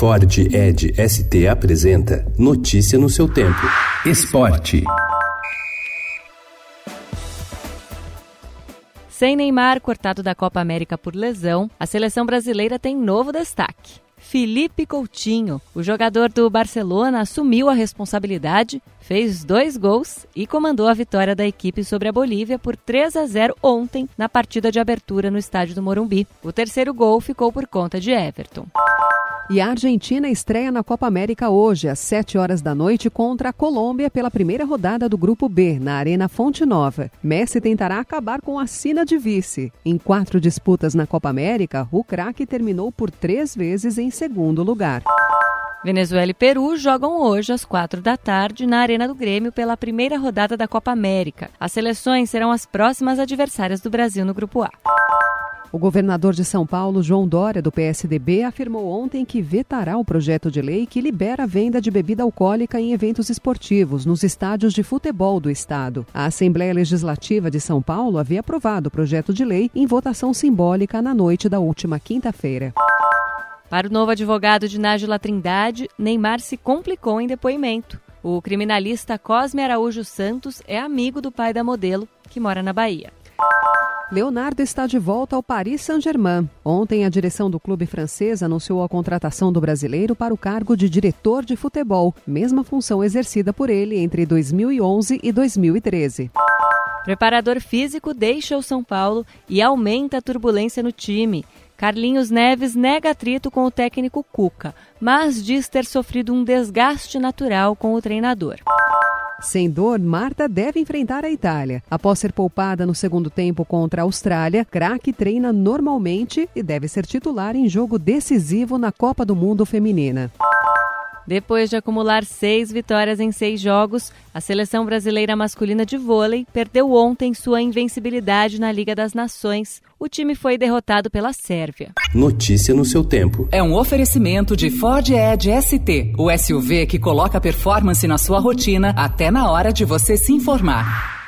Ford Ed ST apresenta Notícia no seu tempo. Esporte. Sem Neymar cortado da Copa América por lesão, a seleção brasileira tem novo destaque. Felipe Coutinho, o jogador do Barcelona, assumiu a responsabilidade, fez dois gols e comandou a vitória da equipe sobre a Bolívia por 3 a 0 ontem na partida de abertura no estádio do Morumbi. O terceiro gol ficou por conta de Everton. E a Argentina estreia na Copa América hoje, às 7 horas da noite, contra a Colômbia pela primeira rodada do Grupo B, na Arena Fonte Nova. Messi tentará acabar com a sina de vice. Em quatro disputas na Copa América, o craque terminou por três vezes em segundo lugar. Venezuela e Peru jogam hoje às quatro da tarde na Arena do Grêmio pela primeira rodada da Copa América. As seleções serão as próximas adversárias do Brasil no Grupo A. O governador de São Paulo, João Dória, do PSDB, afirmou ontem que vetará o projeto de lei que libera a venda de bebida alcoólica em eventos esportivos nos estádios de futebol do estado. A Assembleia Legislativa de São Paulo havia aprovado o projeto de lei em votação simbólica na noite da última quinta-feira. Para o novo advogado de Nájila Trindade, Neymar se complicou em depoimento. O criminalista Cosme Araújo Santos é amigo do pai da modelo, que mora na Bahia. Leonardo está de volta ao Paris Saint-Germain. Ontem, a direção do clube francês anunciou a contratação do brasileiro para o cargo de diretor de futebol, mesma função exercida por ele entre 2011 e 2013. Preparador físico deixa o São Paulo e aumenta a turbulência no time. Carlinhos Neves nega atrito com o técnico Cuca, mas diz ter sofrido um desgaste natural com o treinador. Sem dor, Marta deve enfrentar a Itália. Após ser poupada no segundo tempo contra a Austrália, craque treina normalmente e deve ser titular em jogo decisivo na Copa do Mundo Feminina. Depois de acumular seis vitórias em seis jogos, a seleção brasileira masculina de vôlei perdeu ontem sua invencibilidade na Liga das Nações. O time foi derrotado pela Sérvia. Notícia no seu tempo. É um oferecimento de Ford Edge ST, o SUV que coloca performance na sua rotina até na hora de você se informar.